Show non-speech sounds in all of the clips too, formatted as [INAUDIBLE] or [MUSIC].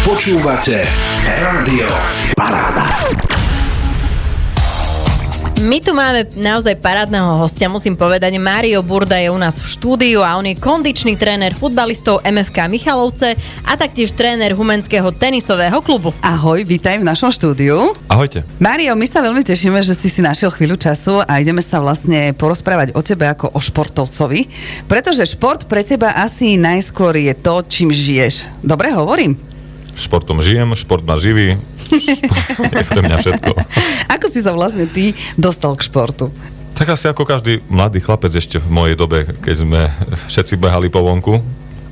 Počúvate Rádio Paráda. My tu máme naozaj parádneho hostia, musím povedať. Mário Burda je u nás v štúdiu a on je kondičný tréner futbalistov MFK Michalovce a taktiež tréner Humenského tenisového klubu. Ahoj, vítaj v našom štúdiu. Ahojte. Mário, my sa veľmi tešíme, že si si našiel chvíľu času a ideme sa vlastne porozprávať o tebe ako o športovcovi, pretože šport pre teba asi najskôr je to, čím žiješ. Dobre hovorím? Športom žijem, šport ma živí, šport [LAUGHS] je pre mňa všetko. Ako si sa vlastne ty dostal k športu? Tak asi ako každý mladý chlapec ešte v mojej dobe, keď sme všetci behali po vonku,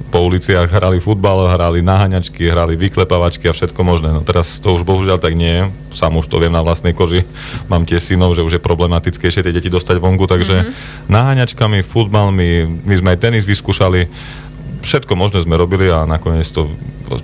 po uliciach hrali futbal, hrali naháňačky, hrali vyklepavačky a všetko možné. No teraz to už bohužiaľ tak nie je. Sám už to viem na vlastnej koži. Mám tie synov, že už je problematickejšie tie deti dostať vonku, takže mm-hmm. naháňačkami, futbalmi, my sme aj tenis vyskúšali všetko možné sme robili a nakoniec to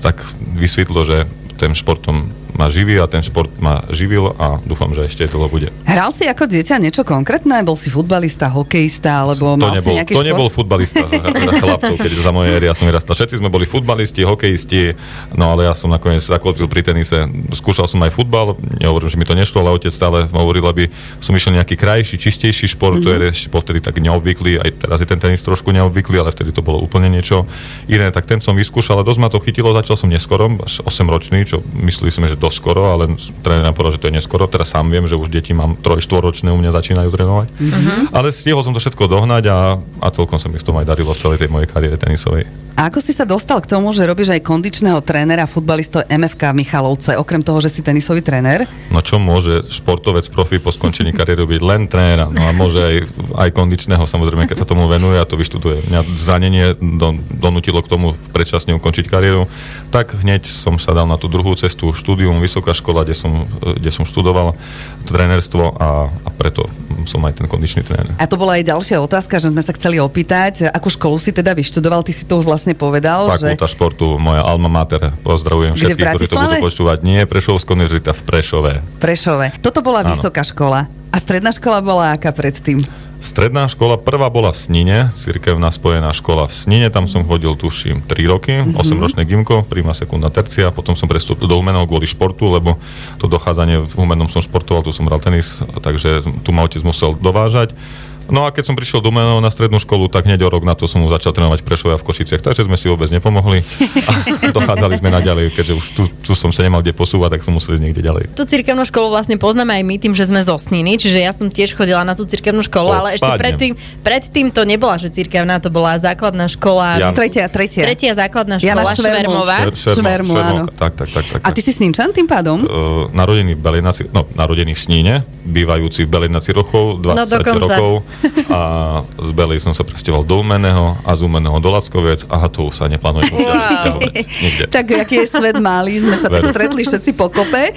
tak vysvetlo, že ten športom ma živí a ten šport ma živil a dúfam, že ešte dlho bude. Hral si ako dieťa niečo konkrétne? Bol si futbalista, hokejista, alebo To mal nebol, si nejaký to šport? nebol futbalista za, za [LAUGHS] chlapcov, keď za mojej éry ja som vyrastal. Všetci sme boli futbalisti, hokejisti, no ale ja som nakoniec zakotvil pri tenise. Skúšal som aj futbal, nehovorím, že mi to nešlo, ale otec stále hovoril, aby som išiel nejaký krajší, čistejší šport, mm-hmm. to je ešte vtedy tak neobvyklý, aj teraz je ten tenis trošku neobvyklý, ale vtedy to bolo úplne niečo iné. Tak ten som vyskúšal, ale dosť ma to chytilo, začal som neskoro, až 8 ročný, čo mysleli sme, že dosť skoro, ale tréner nám povedal, že to je neskoro. Teraz sám viem, že už deti mám 3 ročné u mňa začínajú trénovať. Mm-hmm. Ale stihol som to všetko dohnať a, a toľko sa mi v tom aj darilo v celej tej mojej kariére tenisovej. A ako si sa dostal k tomu, že robíš aj kondičného trénera futbalistov MFK Michalovce, okrem toho, že si tenisový tréner? No čo môže športovec profi po skončení kariéry byť len trénera, no a môže aj, aj kondičného samozrejme, keď sa tomu venuje a to vyštuduje. Mňa zranenie do, donutilo k tomu predčasne ukončiť kariéru, tak hneď som sa dal na tú druhú cestu, štúdium, vysoká škola, kde som, kde som študoval trénerstvo a, a preto som aj ten kondičný tréner. A to bola aj ďalšia otázka, že sme sa chceli opýtať, akú školu si teda vyštudoval, ty si to už vlastne povedal, Fakulta že... športu, moja alma mater, pozdravujem Kde, všetkých, ktorí to budú počúvať. Nie, Prešovská univerzita v Prešove. Prešove. Toto bola Áno. vysoká škola. A stredná škola bola aká predtým? Stredná škola, prvá bola v Snine, cirkevná spojená škola v Snine, tam som chodil, tuším, 3 roky, Mhm. 8-ročné gimko, prima, sekunda, tercia, potom som prestúpil do Humenov kvôli športu, lebo to dochádzanie v Humenom som športoval, tu som hral tenis, takže tu ma otec musel dovážať. No a keď som prišiel do Humenov na strednú školu, tak hneď o rok na to som mu začal trénovať v Prešove a v Košiciach, takže sme si vôbec nepomohli [LAUGHS] a dochádzali sme naďalej, keďže už tu, tu som sa nemal kde posúvať, tak som musel ísť niekde ďalej. Tú cirkevnú školu vlastne poznáme aj my tým, že sme z Osniny, čiže ja som tiež chodila na tú cirkevnú školu, O, ale ešte predtým, predtým to nebola, že cirkevná, to bola základná škola. Ja- Tretia, tretia. Tretia základná Jana škola Švermo. Švermová. Šer- Švermu, áno. Tak, tak, tak, tak. A ty si Sninčan tým pádom? uh, narodený v Belinaci, no, narodený v Sníne, bývajúci v Belinaci Rochov, 20 No, dokonca. rokov a z Belej som sa presťahoval do Umeného a z Umeného do Lackoviec a tu sa neplánuje Wow. nikde. Tak aký je svet malý, sme sa tak Veru. stretli všetci pokope.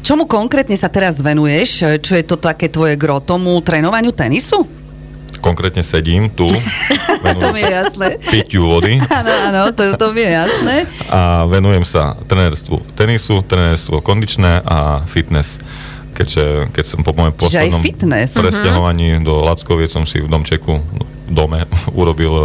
Čomu konkrétne sa teraz venuješ? Čo je to také tvoje gro? Tomu trénovaniu tenisu? Konkrétne sedím tu, [LAUGHS] To mi je jasné. piťu vody Áno, áno, to, to mi je jasné. a venujem sa trenérstvu tenisu, trenérstvo kondičné a fitness. Keďže, keď som po mojom poslednom fitness. Mhm. presťahovaní do Lackoviec som si v domčeku v dome [LAUGHS] urobil eh,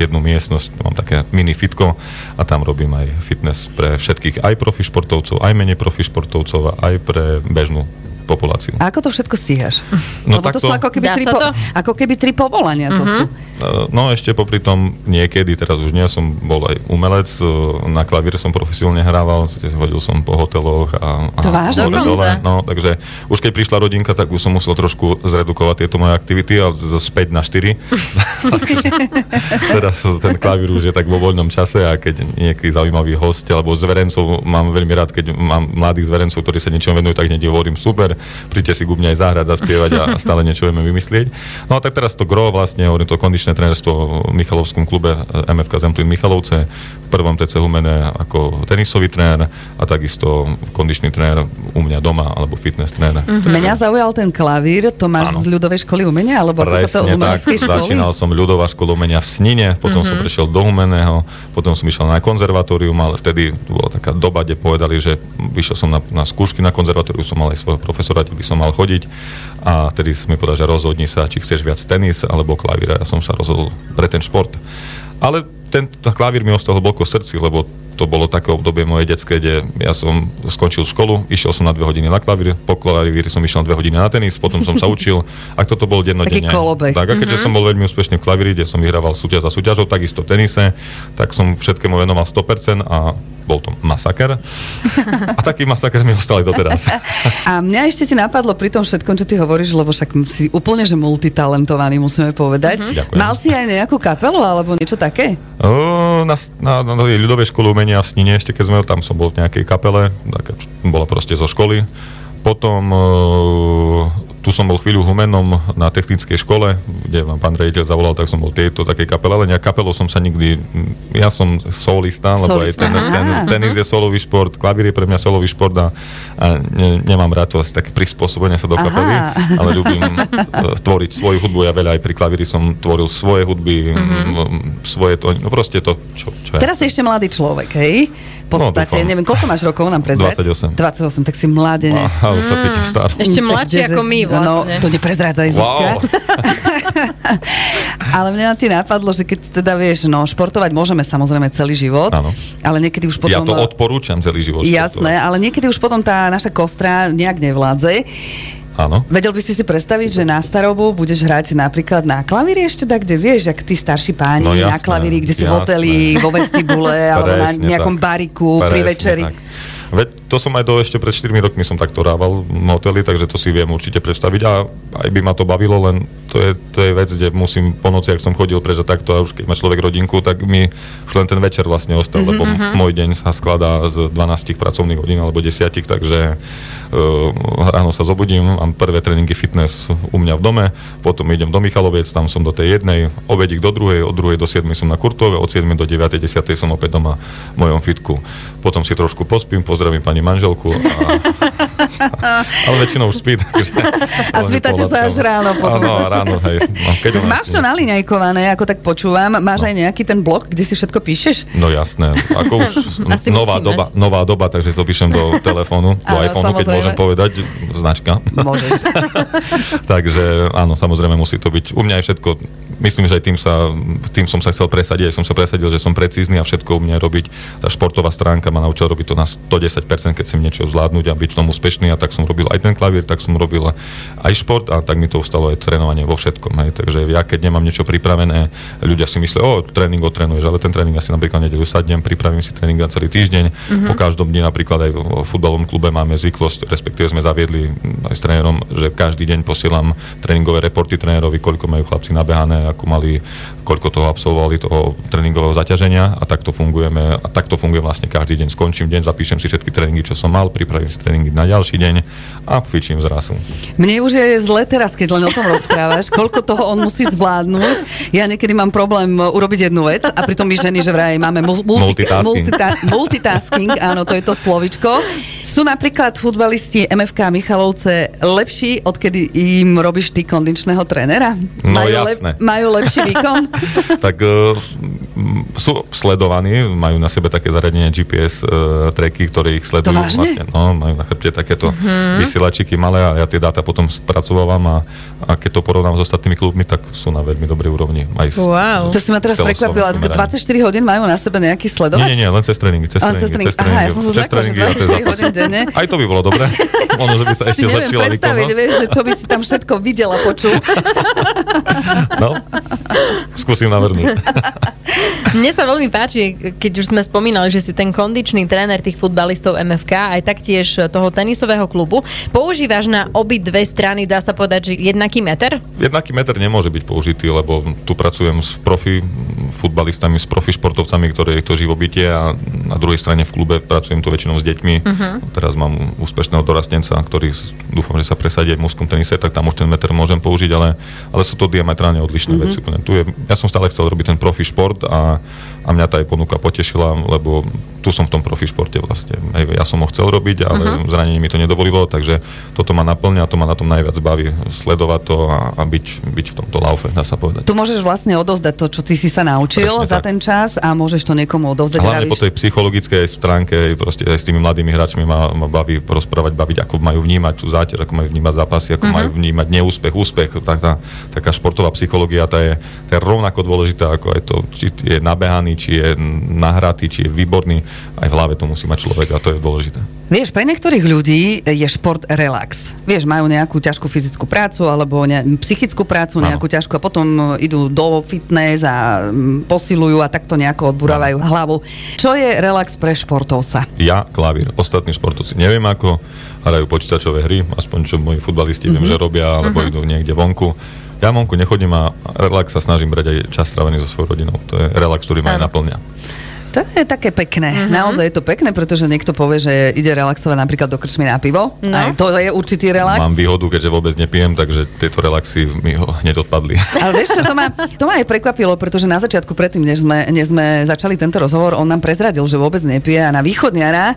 jednu miestnosť, mám také mini fitko a tam robím aj fitness pre všetkých, aj profi športovcov, aj menej profi športovcov aj pre bežnú populáciu. A ako to všetko stíhaš? No Lebo to takto- sú ako keby, Dá tri po, to? ako keby tri povolania. To sú. Eh, No ešte popri tom niekedy, teraz už nie, som bol aj umelec, eh, na klavíre som profesionálne hrával, chodil som po hoteloch a, a To Dokonca? dole. No, takže už keď prišla rodinka, tak už som musel trošku zredukovať tieto moje aktivity a z 5 na 4. Takže [LAUGHS] [LAUGHS] teraz ten klavír už je tak vo voľnom čase a keď nejaký zaujímavý host alebo zverencov, mám veľmi rád, keď mám mladých zverencov, ktorí sa niečom venujú, tak hneď hovorím super, príďte si ku mne aj zahrať, zaspievať a stále niečo vieme vymyslieť. No a tak teraz to gro vlastne, hovorím to kondičné trénerstvo v Michalovskom klube eh, MFK Zemplín Michalovce, v prvom TC Humene ako tenisový tréner a takisto kondičný tréner u mňa doma alebo fitness tréner. Mm-hmm. Mňa zaujal ten klavír, to máš Áno. z ľudovej školy umenia? Alebo ako sa to Presne tak, umeleckej školy? začínal som ľudová škola umenia v Snine, potom mm-hmm. som prešiel do Humeného, potom som išiel na konzervatórium, ale vtedy bola taká doba, kde povedali, že vyšiel som na, na skúšky na konzervatóriu, som mal aj svojho profesora, kde by som mal chodiť a vtedy mi povedal, že rozhodni sa, či chceš viac tenis alebo klavír. A ja som sa rozhodol pre ten šport. Ale ten klavír mi ostal hlboko v srdci, lebo to bolo také obdobie moje detské, kde ja som skončil školu, išiel som na dve hodiny na klavír, po klavíri som išiel na dve hodiny na tenis, potom som sa [LAUGHS] učil a toto bol dennodenne. Taký kolobeh. Tak, a keďže mm-hmm. som bol veľmi úspešný v klavíri, kde som vyhrával súťaž za súťažou, takisto v tenise, tak som všetkému venoval 100% a bol to masaker. A taký masaker mi ostali doteraz. [LAUGHS] A mňa ešte ti napadlo pri tom všetkom, čo ty hovoríš, lebo však si úplne že multitalentovaný, musíme povedať. Ďakujem. Mal si aj nejakú kapelu alebo niečo také? O, na, na, na, na ľudovej škole umenia v Snine, ešte keď sme, tam som bol v nejakej kapele, taká, bola proste zo školy. Potom tu som bol chvíľu humenom na technickej škole, kde vám pán rejiteľ zavolal, tak som bol tieto také kapele, ale nejak kapelou som sa nikdy, ja som solista, lebo aj ten, ten, tenis je solový šport, klavír je pre mňa solový šport a, a ne, nemám rád to asi také prispôsobenie sa do Aha. kapely, ale ľúbim e, tvoriť svoju hudbu, ja veľa aj pri klavíri som tvoril svoje hudby, mm-hmm. svoje to, no proste to, čo, čo ja. Teraz si ešte mladý človek, hej? V No, podstate, dúfam. neviem, koľko máš rokov nám prezrať? 28. 28, tak si mladenec. Už sa cítim star. Ešte Mm, mladší takže- ako my vlastne. No, to neprezrádzaj, Zuzka. Wow. [LAUGHS] Ale mňa ti napadlo, že keď teda vieš, no, športovať môžeme samozrejme celý život, Áno. ale niekedy už potom... Ja to odporúčam celý život. Jasné, športovať. ale niekedy už potom tá naša kostra nejak nevládze. Áno. Vedel by si si predstaviť, že na starobu budeš hrať napríklad na klavíri ešte tak, kde vieš, ak tí starší páni No na jasné, klavíri, kde si v jasné. hoteli, vo vestibule alebo na nejakom tak. bariku pri Presne večeri. tak. Veď to som aj do ešte pred 4 rokmi som takto rával v hoteli, takže to si viem určite predstaviť a aj by ma to bavilo, len to je, to je vec, kde musím po noci, ak som chodil preč a takto a už keď má človek rodinku, tak mi už len ten večer vlastne ostal, lebo môj deň sa skladá z 12 pracovných hodín alebo 10, takže uh, ráno sa zobudím, mám prvé tréningy fitness u mňa v dome, potom idem do Michaloviec, tam som do tej jednej, obedík do druhej, od druhej do 7 som na Kurtove, od 7 do 9, 10 som opäť doma v mojom fitku. Potom si trošku pospím, pozdravím pani manželku. A, [LAUGHS] ale väčšinou už spí. Takže, A spýtate sa až ráno potom. Áno, ráno, hej. No, keď ona- Máš to naliňajkované, ako tak počúvam. Máš aj nejaký ten blok, kde si všetko píšeš? No jasné, ako už [LAUGHS] Asi nová doba, mať. nová doba, takže to píšem do [LAUGHS] telefónu, do Áno, iPhoneu, keď samozrejme. môžem povedať, značka. Môžeš. Takže áno, samozrejme musí to byť. U mňa je všetko, myslím, že aj tým, sa, tým som sa chcel presadiť, aj som sa presadil, že som precízny a všetko u mňa robiť. Tá športová stránka ma naučila robiť to na 110%, keď chcem niečo zvládnuť a byť v tom úspešný a tak som robil aj ten klavír, tak som robil aj šport a tak mi to ustalo aj trénovanie vo všetkom. Hej. Takže ja keď nemám niečo pripravené, ľudia si myslia, o, tréning otrénuješ, ale ten tréning asi napríklad nedeľu sadnem, pripravím si tréning na celý týždeň. Mm-hmm. Po každom dni napríklad aj v futbalovom klube máme zvyklosť, respektíve sme zaviedli aj s trénerom, že každý deň posielam tréningové reporty trénerovi, koľko majú chlapci nabehané, ako mali, koľko toho absolvovali toho tréningového zaťaženia a takto fungujeme a takto funguje vlastne každý deň. Skončím deň, zapíšem si všetky tréningy, čo som mal, pripravím si tréningy na ďalší deň a fičím zrazu. Mne už je zle teraz, keď len o tom rozprávaš, koľko toho on musí zvládnuť. Ja niekedy mám problém urobiť jednu vec a pritom my ženy, že vraj máme mul- multi- Multitasking. multita- multitasking, áno, to je to slovičko. Sú napríklad futbalisti MFK Michalovce lepší, odkedy im robíš ty kondičného trénera? No, majú, jasné. majú lepší výkon? [LAUGHS] tak uh, sú sledovaní, majú na sebe také zariadenie GPS uh, tracky, ktoré ich sledujú. To vážne? Vlastne, no, majú na chrbte takéto uh-huh. vysielačiky malé a ja tie dáta potom spracovávam a, a keď to porovnám s ostatnými klubmi, tak sú na veľmi dobrej úrovni. Aj s, Wow. To si ma teraz prekvapila. meraním. 24 hodín majú na sebe nejaký sledovač? nie, nie, len cez tréningy, cez Ale cez tréningy, tréningy. Aha, ja som sa cez zlakla, že tréningy a cez 24 zápasy. hodín denne. [LAUGHS] Aj to by bolo dobré. Možno, že by sa [LAUGHS] si ešte neviem zlepšila predstaviť, vieš, že čo by si tam všetko videl a počul. [LAUGHS] No, skúsim navrhnúť. Mne sa veľmi páči, keď už sme spomínali, že si ten kondičný tréner tých futbalistov MFK, aj taktiež toho tenisového klubu. Používaš na obi dve strany, dá sa povedať, že jednaký meter? Jednaký meter nemôže byť použitý, lebo tu pracujem s profi futbalistami, s profi športovcami, ktoré je to živobytie a na druhej strane v klube pracujem tu väčšinou s deťmi. Uh-huh. Teraz mám úspešného dorastenca, ktorý dúfam, že sa presadí aj v mužskom tenise, tak tam už ten meter môžem použiť, ale, ale sú to diametrálne odlišné uh-huh. veci. Úplne. Tu je, ja som stále chcel robiť ten profi šport a, a mňa tá aj ponuka potešila, lebo tu som v tom profi športe vlastne. Hej, ja som ho chcel robiť, ale uh-huh. zranenie mi to nedovolilo, takže toto ma naplňa a to ma na tom najviac baví. Sledovať to a, a byť, byť v tomto laufe, dá sa povedať. Tu môžeš vlastne odozdať to, čo ty si sa naučil naučil Presne za tak. ten čas a môžeš to niekomu odovzdať. Hlavne po tej psychologickej stránke, proste aj s tými mladými hráčmi ma, ma baví rozprávať, baviť, ako majú vnímať tú záťaž, ako majú vnímať zápasy, ako uh-huh. majú vnímať neúspech, úspech. Tak tá, taká športová psychológia, tá je, tá je rovnako dôležitá, ako aj to, či je nabehaný, či je nahratý, či je výborný. Aj v hlave to musí mať človek a to je dôležité. Vieš, pre niektorých ľudí je šport relax. Vieš, majú nejakú ťažkú fyzickú prácu alebo ne, psychickú prácu, Áno. nejakú ťažkú a potom idú do fitness a posilujú a takto nejako odburávajú hlavu. Čo je relax pre športovca? Ja, klavír, ostatní športovci. Neviem ako, hrajú počítačové hry, aspoň čo moji futbalisti mm-hmm. viem, že robia, alebo idú niekde vonku. Ja vonku nechodím a relax sa snažím brať aj čas strávený so svojou rodinou. To je relax, ktorý ma aj naplňa. To je také pekné. Uh-huh. Naozaj je to pekné, pretože niekto povie, že ide relaxovať napríklad do krčmy na pivo. No. Aj to je určitý relax. Mám výhodu, keďže vôbec nepijem, takže tieto relaxy mi ho hneď odpadli. [LAUGHS] Ale vieš čo, to ma, to ma aj prekvapilo, pretože na začiatku predtým, než sme, než sme začali tento rozhovor, on nám prezradil, že vôbec nepije a na východňara,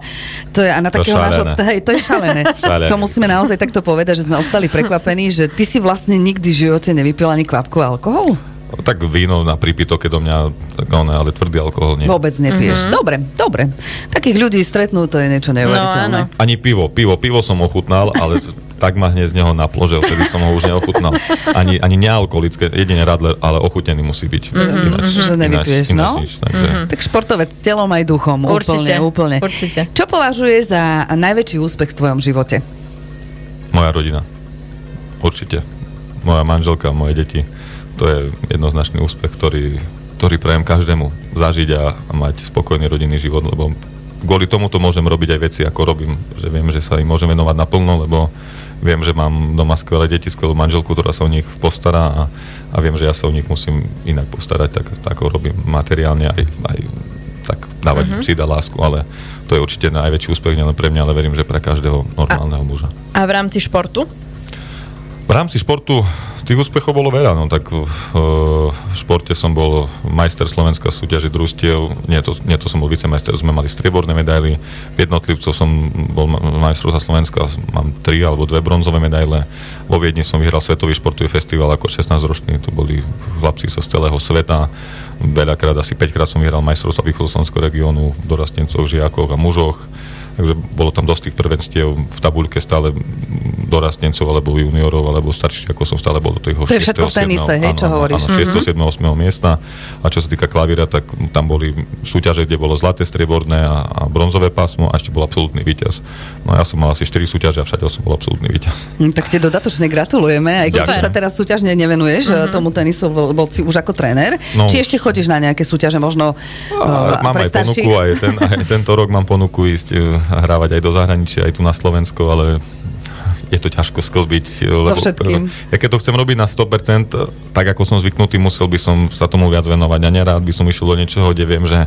to je a na To takého nášho, hej, to je šalené. [LAUGHS] Šalené. to musíme naozaj takto povedať, že sme ostali prekvapení, že ty si vlastne nikdy v živote nevypil ani kvapku alkoholu. Tak víno na prípitoke do mňa, tak on, ale tvrdý alkohol nie. Vôbec nepiješ. Dobre, dobre. Takých ľudí stretnú, to je niečo neuveriteľné. No, áno. Ani pivo. Pivo, pivo som ochutnal, ale tak ma hneď z neho naplo, že vtedy som ho už neochutnal. Ani, ani nealkoholické, jedine radler, ale ochutený musí byť. Ináč, Že nevypiješ, ináč, no? Ináč nič, takže... Tak športovec s telom aj duchom. Určite, úplne, úplne. určite. Čo považuje za najväčší úspech v tvojom živote? Moja rodina. Určite. Moja manželka, moje deti. To je jednoznačný úspech, ktorý, ktorý prajem každému zažiť a, a mať spokojný rodinný život, lebo kvôli tomuto môžem robiť aj veci, ako robím. Že viem, že sa im môžem venovať naplno, lebo viem, že mám doma skvelé deti, skvelú manželku, ktorá sa o nich postará a, a viem, že ja sa o nich musím inak postarať, tak, tak ako robím materiálne aj, aj tak dávať uh-huh. si dá lásku, ale to je určite najväčší úspech nielen pre mňa, ale verím, že pre každého normálneho muža. A v rámci športu? V rámci športu tých úspechov bolo veľa, no tak v, v športe som bol majster Slovenska súťaži družstiev, nie to, nie to som bol vicemajster, sme mali strieborné medaily, v jednotlivcov som bol ma- majstrov za Slovenska, mám tri alebo dve bronzové medaile, vo Viedni som vyhral Svetový športový festival ako 16-ročný, to boli chlapci zo z celého sveta, veľakrát, asi 5 krát som vyhral majstrovstvo východoslovenského regiónu v dorastencoch, žiakoch a mužoch, Takže bolo tam dosť tých prvenstiev v tabuľke stále dorastencov alebo juniorov alebo starších, ako som stále bol do toho To je všetko v 6., 7., tenise, hej, čo hovoríš? Áno, 6., 7., 8. miesta. A čo sa týka klavíra, tak tam boli súťaže, kde bolo zlaté, strieborné a, a bronzové pásmo a ešte bol absolútny víťaz. No ja som mal asi 4 súťaže a všade som bol absolútny víťaz. Hm, tak ti dodatočne gratulujeme, aj keď sa teraz súťažne nevenuješ mm-hmm. tomu tenisu, bol, bol si už ako tréner. No. Či ešte chodíš na nejaké súťaže, možno uh, A mám pre aj ponuku, aj, ten, aj tento rok mám ponuku ísť uh, hrávať aj do zahraničia, aj tu na Slovensko, ale je to ťažko sklbiť. Lebo, všetkým. Ja keď to chcem robiť na 100%, tak ako som zvyknutý, musel by som sa tomu viac venovať a nerád by som išiel do niečoho, kde viem, že,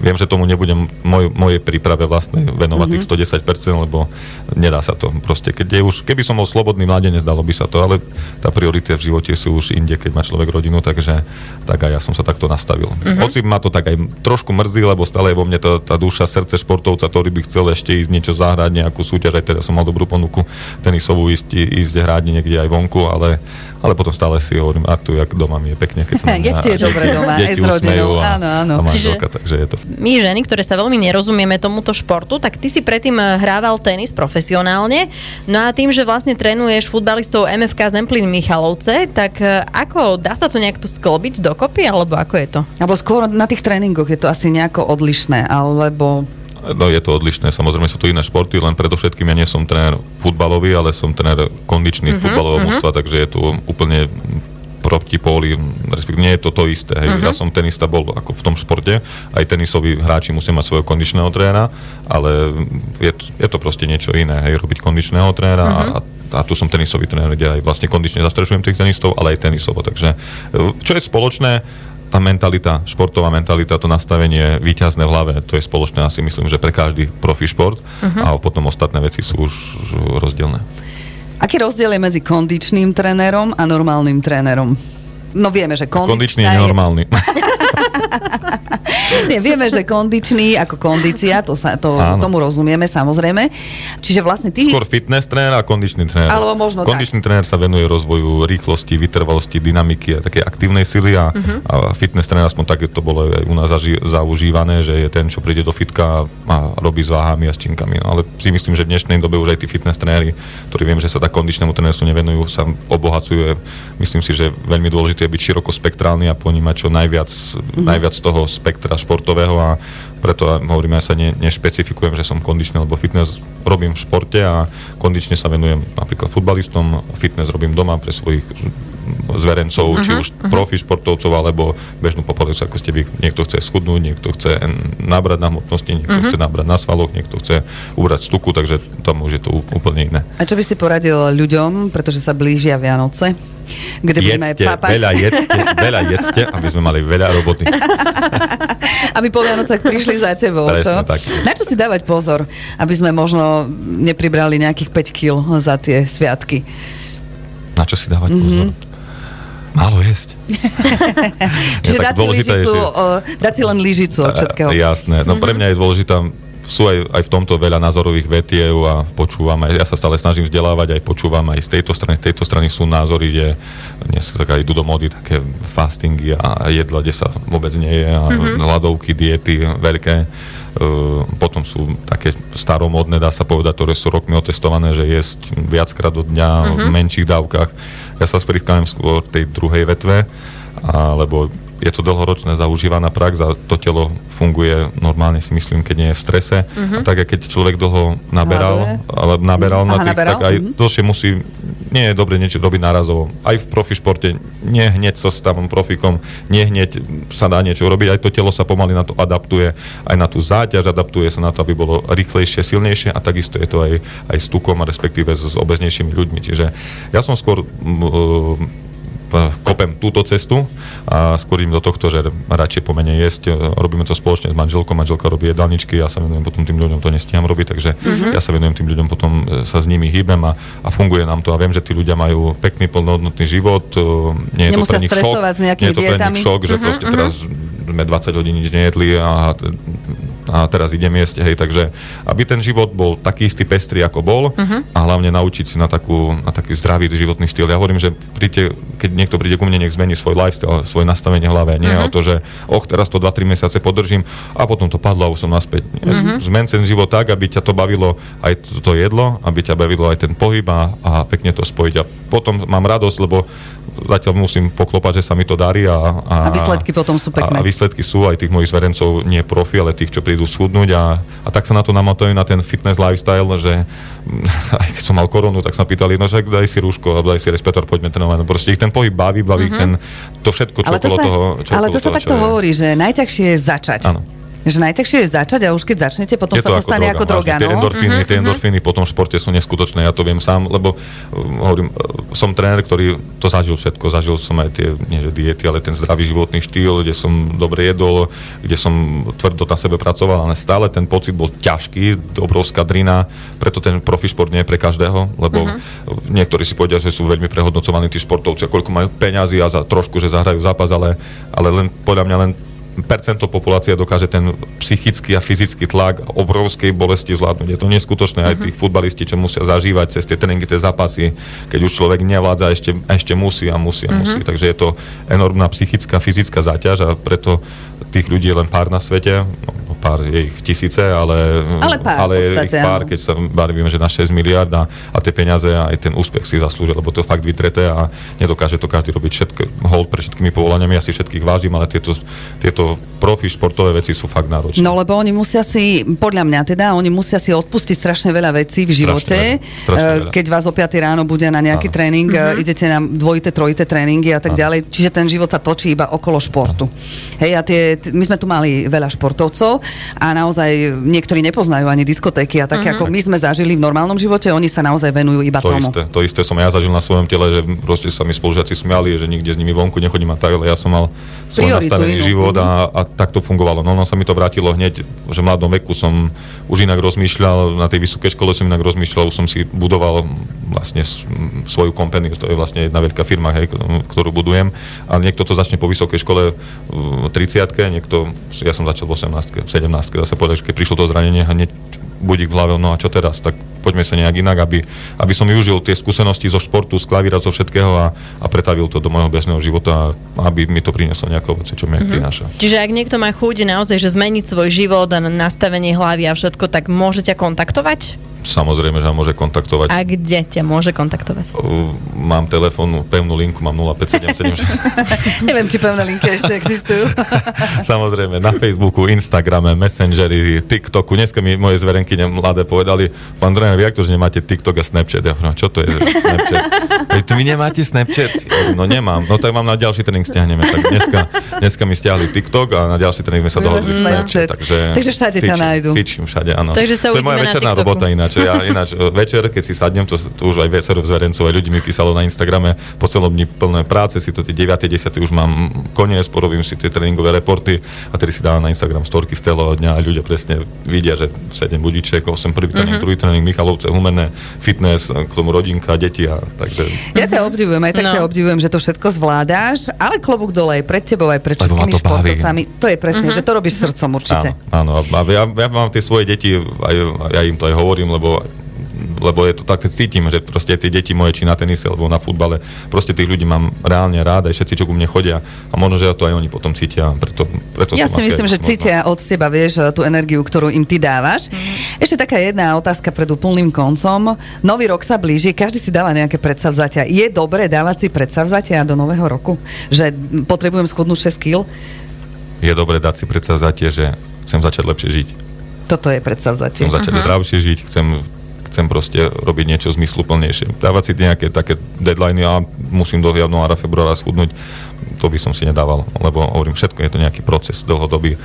viem, že tomu nebudem moj, mojej príprave vlastnej venovať mm-hmm. tých 110%, lebo nedá sa to. Proste, keď je už, keby som bol slobodný mladenec, dalo by sa to, ale tá priorita v živote sú už inde, keď má človek rodinu, takže tak aj ja som sa takto nastavil. Mm-hmm. Hoci ma to tak aj trošku mrzí, lebo stále je vo mne tá, tá duša, srdce športovca, ktorý by chcel ešte ísť niečo zahrať, nejakú súťaž, aj teda som mal dobrú ponuku tenisovú ísť, ísť hrať niekde aj vonku, ale, ale potom stále si hovorím, a tu, jak doma mi je pekne, keď [LAUGHS] Jak mňa- ti je dobre [LAUGHS] doma, aj s rodinou, áno, áno. A manželka, takže je to My ženy, ktoré sa veľmi nerozumieme tomuto športu, tak ty si predtým eh, hrával tenis profesionálne. No a tým, že vlastne trénuješ futbalistov MFK Zemplín Michalovce, tak eh, ako dá sa to nejak tu sklbiť dokopy, alebo ako je to? Alebo skôr na tých tréningoch je to asi nejako odlišné, alebo... No je to odlišné, samozrejme sú to iné športy, len predovšetkým ja nie som tréner futbalový, ale som tréner kondičný uh-huh, futbalového uh-huh. mužstva, takže je tu úplne proti póly, respektíve nie je to to isté. Hej. Uh-huh. Ja som tenista bol ako v tom športe, aj tenisoví hráči musia mať svojho kondičného trénera, ale je, to- je to proste niečo iné, hej, robiť kondičného trénera uh-huh. a, a tu som tenisový tréner, kde aj vlastne kondične zastrešujem tých tenistov, ale aj tenisovo. Takže e, čo je spoločné, tá mentalita, športová mentalita, to nastavenie víťazné v hlave, to je spoločné asi myslím, že pre každý profi šport uh-huh. a potom ostatné veci sú už rozdielne. Aký rozdiel je medzi kondičným trénerom a normálnym trénerom? No vieme, že kondičná Kondičný je nenormálny. [LAUGHS] Nie, vieme, že kondičný ako kondícia, to sa, to, Áno. tomu rozumieme samozrejme. Čiže vlastne ty... Skôr fitness tréner a kondičný tréner. Alebo možno Kondičný tréner sa venuje rozvoju rýchlosti, vytrvalosti, dynamiky a také aktívnej sily a, Mhm. a fitness tréner, aspoň tak to bolo aj u nás zaži- zaužívané, že je ten, čo príde do fitka a robí s váhami a s činkami. No, ale si myslím, že v dnešnej dobe už aj tí fitness tréneri, ktorí viem, že sa tak kondičnému trénerstvu nevenujú, sa obohacujú. Myslím si, že veľmi dôležité je byť širokospektrálny a ponímať čo najviac, Mhm. najviac toho spektra športového a preto hovorím, ja sa ne, nešpecifikujem, že som kondičný alebo fitness robím v športe a kondične sa venujem napríklad futbalistom, fitness robím doma pre svojich zverencov, uh-huh, či už uh-huh. profi športovcov alebo bežnú populáciu, ako ste vy. Niekto chce schudnúť, niekto chce nabrať na hmotnosti, niekto uh-huh. chce nabrať na svaloch, niekto chce ubrať stuku, takže tam už je to úplne iné. A čo by si poradil ľuďom, pretože sa blížia Vianoce? Kde Jedzte, papať, veľa jedzte, veľa jedzte, aby sme mali veľa roboty. [LAUGHS] aby po Vianocach prišli za tebou, čo? Presne tak. Na čo si dávať pozor, aby sme možno nepribrali nejakých 5 kg za tie sviatky? Na čo si dávať pozor? Málo jesť. [LAUGHS] Čiže tak dať si, je, lyžicu, že- o, dať si len lyžicu od všetkého. E, Jasné, no pre mňa je dôležitá, sú aj, aj v tomto veľa názorových vetiev a počúvam aj, ja sa stále snažím vzdelávať, aj počúvam aj z tejto strany, z tejto strany sú názory, kde dnes sa tak aj idú do mody také fastingy a jedla, kde sa vôbec nie je a hladovky, diety veľké. Uh, potom sú také staromodné, dá sa povedať, ktoré sú rokmi otestované, že jesť viackrát do dňa v menších dávkach. Ja sa sprichávam skôr tej druhej vetve, lebo je to dlhoročná zaužívaná prax a to telo funguje normálne si myslím, keď nie je v strese. Uh-huh. A tak, keď človek dlho naberal, ale naberal na Aha, tých, naberal? tak aj Mhm. dlhšie musí, nie je dobre niečo robiť nárazovo. Aj v profi športe, nie hneď so stavom profikom, nie hneď sa dá niečo robiť, aj to telo sa pomaly na to adaptuje, aj na tú záťaž, adaptuje sa na to, aby bolo rýchlejšie, silnejšie a takisto je to aj, aj s tukom a respektíve s, s obeznejšími ľuďmi. Čiže ja som skôr p- kopem túto cestu a skôr idem do tohto, že radšej po mene jesť. Robíme to spoločne s manželkou, manželka robí jedálničky, ja sa venujem potom tým ľuďom, to nestíham robiť, takže uh-huh. ja sa venujem tým ľuďom, potom e, sa s nimi hýbem a, a funguje nám to a viem, že tí ľudia majú pekný, plnohodnotný život, e, nie je Nemusia to pre nich šok, s nie je to pre nich šok, že uh-huh, proste teraz sme 20 hodín nič nejedli a, a teraz idem jesť, hej, takže aby ten život bol taký istý pestrý, ako bol uh-huh. a hlavne naučiť si na, takú, na taký zdravý životný štýl. Ja hovorím, že príďte, keď niekto príde ku mne, nech zmení svoj lifestyle, svoje nastavenie hlave. Nie uh-huh. o to, že och, teraz to 2-3 mesiace podržím a potom to padlo a už som naspäť. Uh-huh. Zmen ten život tak, aby ťa to bavilo aj to, to jedlo, aby ťa bavilo aj ten pohyb a, a pekne to spojiť. A potom mám radosť, lebo zatiaľ musím poklopať, že sa mi to darí. A, a, A výsledky potom sú pekné. A, a výsledky sú aj tých mojich zverencov, nie profi, ale tých, čo prídu schudnúť a, a tak sa na to namatujú na ten fitness lifestyle, že [LAUGHS] aj keď som mal koronu, tak sa pýtali, no že daj si rúško, daj si respirátor, poďme trénovať. No proste ich ten pohyb baví, baví mm-hmm. ten, to všetko, čo Ale to okolo sa, toho. Čo ale okolo to sa toho, takto je. hovorí, že najťažšie je začať. Áno. Že najťažšie je začať a už keď začnete, potom je sa to stane ako droga. Tie No? endorfíny, tie endorfíny potom v športe sú neskutočné, ja to viem sám, lebo uh, hovorím, uh, som tréner, ktorý to zažil všetko, zažil som aj tie, nie že diety, ale ten zdravý životný štýl, kde som dobre jedol, kde som tvrdo na sebe pracoval, ale stále ten pocit bol ťažký, obrovská drina, preto ten profi šport nie je pre každého, lebo uh-huh. niektorí si povedia, že sú veľmi prehodnocovaní tí športovci, koľko majú peňazí a za trošku, že zahrajú zápas, ale, ale len podľa mňa len percento populácie dokáže ten psychický a fyzický tlak obrovskej bolesti zvládnuť. Je to neskutočné, aj tí futbalisti, čo musia zažívať cez tie tréningy, tie zápasy, keď už človek nevládza, ešte, ešte musí a musí a musí. Takže je to enormná psychická, fyzická záťaž a preto tých ľudí je len pár na svete, no, pár je ich tisíce, ale, Ale pár, ale podstate, ich pár, keď sa bavíme, že na 6 miliard a, a tie peniaze a aj ten úspech si zaslúžia, lebo to fakt vytreté a nedokáže to každý robiť. Všetko, hold pre všetkými povolaniami, ja si všetkých vážim, ale tieto, tieto profi športové veci sú fakt náročné. No lebo oni musia si, podľa mňa teda, oni musia si odpustiť strašne veľa vecí v živote. veľa, strašne Eh, veľa. Keď vás o 5 ráno bude na nejaký Áno. tréning, mm-hmm. idete na dvojité, trojité tréningy a tak ďalej. Čiže ten život sa točí iba okolo športu. Hej, a tie, t- my sme tu mali veľa športovcov a naozaj niektorí nepoznajú ani diskotéky a také, uh-huh. ako my sme zažili v normálnom živote, oni sa naozaj venujú iba To tomu. isté, to isté som ja zažil na svojom tele, že proste sa mi spolužiaci smiali, že nikde s nimi vonku nechodím a tak, ale ja som mal svoj Prioritu nastavený inú. život a, a tak to fungovalo. No, no sa mi to vrátilo hneď, že v mladom veku som už inak rozmýšľal, na tej vysokej škole som inak rozmýšľal, už som si budoval vlastne svoju kompaniu, to je vlastne jedna veľká firma, hej, ktorú budujem. A niekto to začne po vysokej škole v 30 niekto, ja som začal v 18 17 zase povedať, že keď prišlo to zranenie, hneď budík v hlave, no a čo teraz? Tak poďme sa nejak inak, aby, aby som využil tie skúsenosti zo športu, z klavíra, zo všetkého a, a pretavil to do môjho bežného života aby mi to prinieslo nejaké ovoce, čo mi mm-hmm. prináša. Čiže ak niekto má chuť naozaj, že zmeniť svoj život a nastavenie hlavy a všetko, tak môžete kontaktovať? Samozrejme, že ma môže kontaktovať. A kde ťa môže kontaktovať? Uh, Mám telefónnu, pevnú linku, mám 0577. [LAUGHS] Neviem, či pevné linky ešte existujú. [LAUGHS] Samozrejme, na Facebooku, Instagrame, Messengeri, TikToku. Dneska mi moje zverenky mladé povedali, pán tréner, vy jak to, že nemáte TikTok a Snapchat? Ja hovorím, čo to je Snapchat? [LAUGHS] Veď vy nemáte Snapchat? Ja hovorím, no nemám. No tak vám na ďalší tréning stiahneme. Tak dneska, dneska mi stiahli TikTok a na ďalší tréning sme sa dohodli Snapchat. Takže, Takže všade ťa nájdu. Fičím všade, áno. Takže sa to je moja večerná TikToku. robota ináč. Ja ináč e, večer, keď si sadnem, to, to už aj viacero zverencov, aj ľudí mi písalo na Instagrame po celom dni plné práce, si to tie 9. 10. už mám koniec, porobím si tie tréningové reporty a tedy si dávam na Instagram storky z celého dňa a ľudia presne vidia, že 7 budíček, 8 prvý tréning, Mhm. druhý tréning, Michalovce, humenné, fitness, k tomu rodinka, deti a takže... Ja ťa obdivujem, aj tak No. ťa obdivujem, že to všetko zvládáš, ale klobúk dole aj pred tebou, aj pred všetkými to baví. športovcami. To je presne, že to robíš srdcom určite. Áno, áno. A ja, ja mám tie svoje deti, aj, ja im to aj hovorím, lebo lebo je to tak, cítim, že proste tie deti moje, či na tenise, alebo na futbale, proste tých ľudí mám reálne rád, aj všetci, čo ku mne chodia. A možno, že to aj oni potom cítia, preto, preto Ja som si myslím, aj že možno- cítia od teba, vieš, tú energiu, ktorú im ty dávaš. Ešte taká jedna otázka pred úplným koncom. Nový rok sa blíži, každý si dáva nejaké predsavzatia. Je dobré dávať si predsavzatia do nového roku? Že mm, potrebujem schudnúť 6 kg? Je dobré dať si predsavzatie, že chcem začať lepšie žiť. Toto je predsavzatie. Chcem začať zdravšie žiť, chcem, chcem proste robiť niečo zmysluplnejšie. Dávať si nejaké také deadliny a musím do januára, februára schudnúť, to by som si nedával, lebo hovorím, všetko je to nejaký proces dlhodobý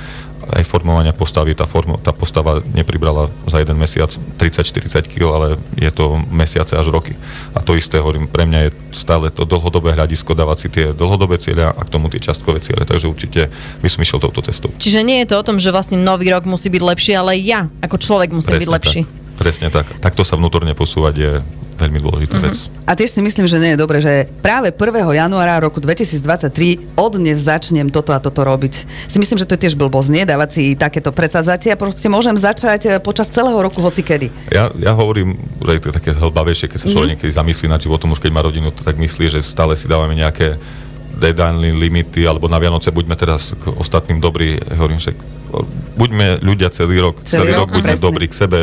aj formovania postavy, tá, formo, tá postava nepribrala za jeden mesiac 30-40 kg, ale je to mesiace až roky. A to isté, hovorím, pre mňa je stále to dlhodobé hľadisko dávať si tie dlhodobé cieľa a k tomu tie častkové ciele, takže určite by som išiel touto cestou. Čiže nie je to o tom, že vlastne nový rok musí byť lepší, ale ja ako človek musím byť lepší. Tak, presne tak. Takto sa vnútorne posúvať je veľmi dôležitá Mhm. vec. A tiež si myslím, že nie je dobré, že práve 1. januára roku 2023 od dnes začnem toto a toto robiť. Si myslím, že to je tiež blbosť, nie? Dávať si takéto predsavzatia. Proste môžem začať eh, počas celého roku hoci kedy. Ja, ja hovorím, že je to také hlbavejšie, keď sa človek niekedy zamyslí nad životom, už keď má rodinu, to tak myslí, že stále si dávame nejaké deadline limity, alebo na Vianoce buďme teraz k ostatným dobrí. Hovorím, že buďme ľudia celý rok. Celý Celý, rok, rok, buďme presne. dobrí k sebe,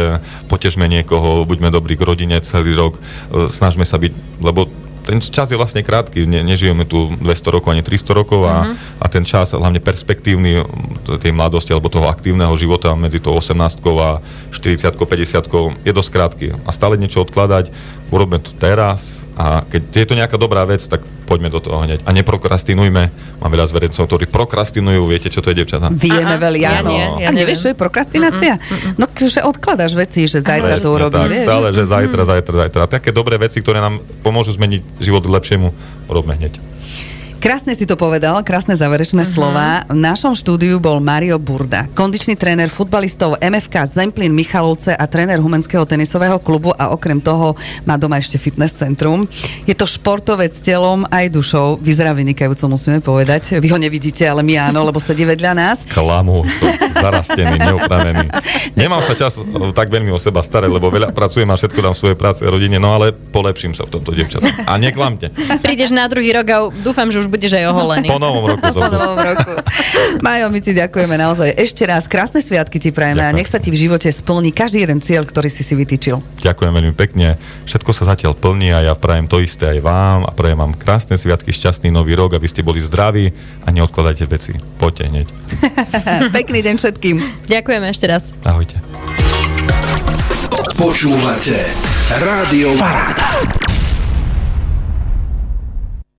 potežme niekoho, buďme dobrí k rodine celý rok, e, snažme sa byť, lebo ten čas je vlastne krátky, ne, nežijeme tu 200 rokov ani 300 rokov a, a ten čas, hlavne perspektívny tej mladosti alebo toho aktívneho života medzi tou 18 a 40 50 je dosť krátky. A stále niečo odkladať, urobme to teraz a keď je to nejaká dobrá vec, tak poďme do toho hneď. A neprokrastinujme. Mám veľa zverencov, ktorí prokrastinujú, viete, čo to je, devčatá? Vieme veľa, ja áno. nie, ja a nevieš, čo je prokrastinácia? No, že odkladáš veci, že zajtra to urobím, tak, vieš? Stále, že zajtra, zajtra, zajtra. A také dobré veci, ktoré nám pomôžu zmeniť život k lepšiemu, robme hneď. Krásne si to povedal, krásne záverečné uh-huh. slova. V našom štúdiu bol Mario Burda, kondičný tréner futbalistov MFK Zemplín Michalovce a tréner Humenského tenisového klubu a okrem toho má doma ešte fitness centrum. Je to športovec telom aj dušou. Vyzerá vynikajúco, musíme povedať. Vy ho nevidíte, ale my áno, lebo sedí vedľa nás. Klamu, som zarastený, [LAUGHS] neupravený. Nemám sa čas o, tak veľmi o seba starať, lebo veľa pracujem a všetko dám svoje práce a rodine, no ale polepším sa v tomto, devčatá. A neklamte. Prídeš na druhý rok a dúfam, že už budeš aj oholený. Po novom roku Po novom roku. Majo, my ti ďakujeme naozaj ešte raz. Krásne sviatky ti prajeme a Ďakujem. nech sa ti v živote splní každý jeden cieľ, ktorý si si vytýčil. Ďakujem veľmi pekne. Všetko sa zatiaľ plní a ja prajem to isté aj vám a prajem vám krásne sviatky, šťastný nový rok, aby ste boli zdraví a neodkladajte veci. Poďte hneď. [LAUGHS] Pekný deň všetkým. Ďakujeme ešte raz. Ahojte. Počúvate Rádio Paráda.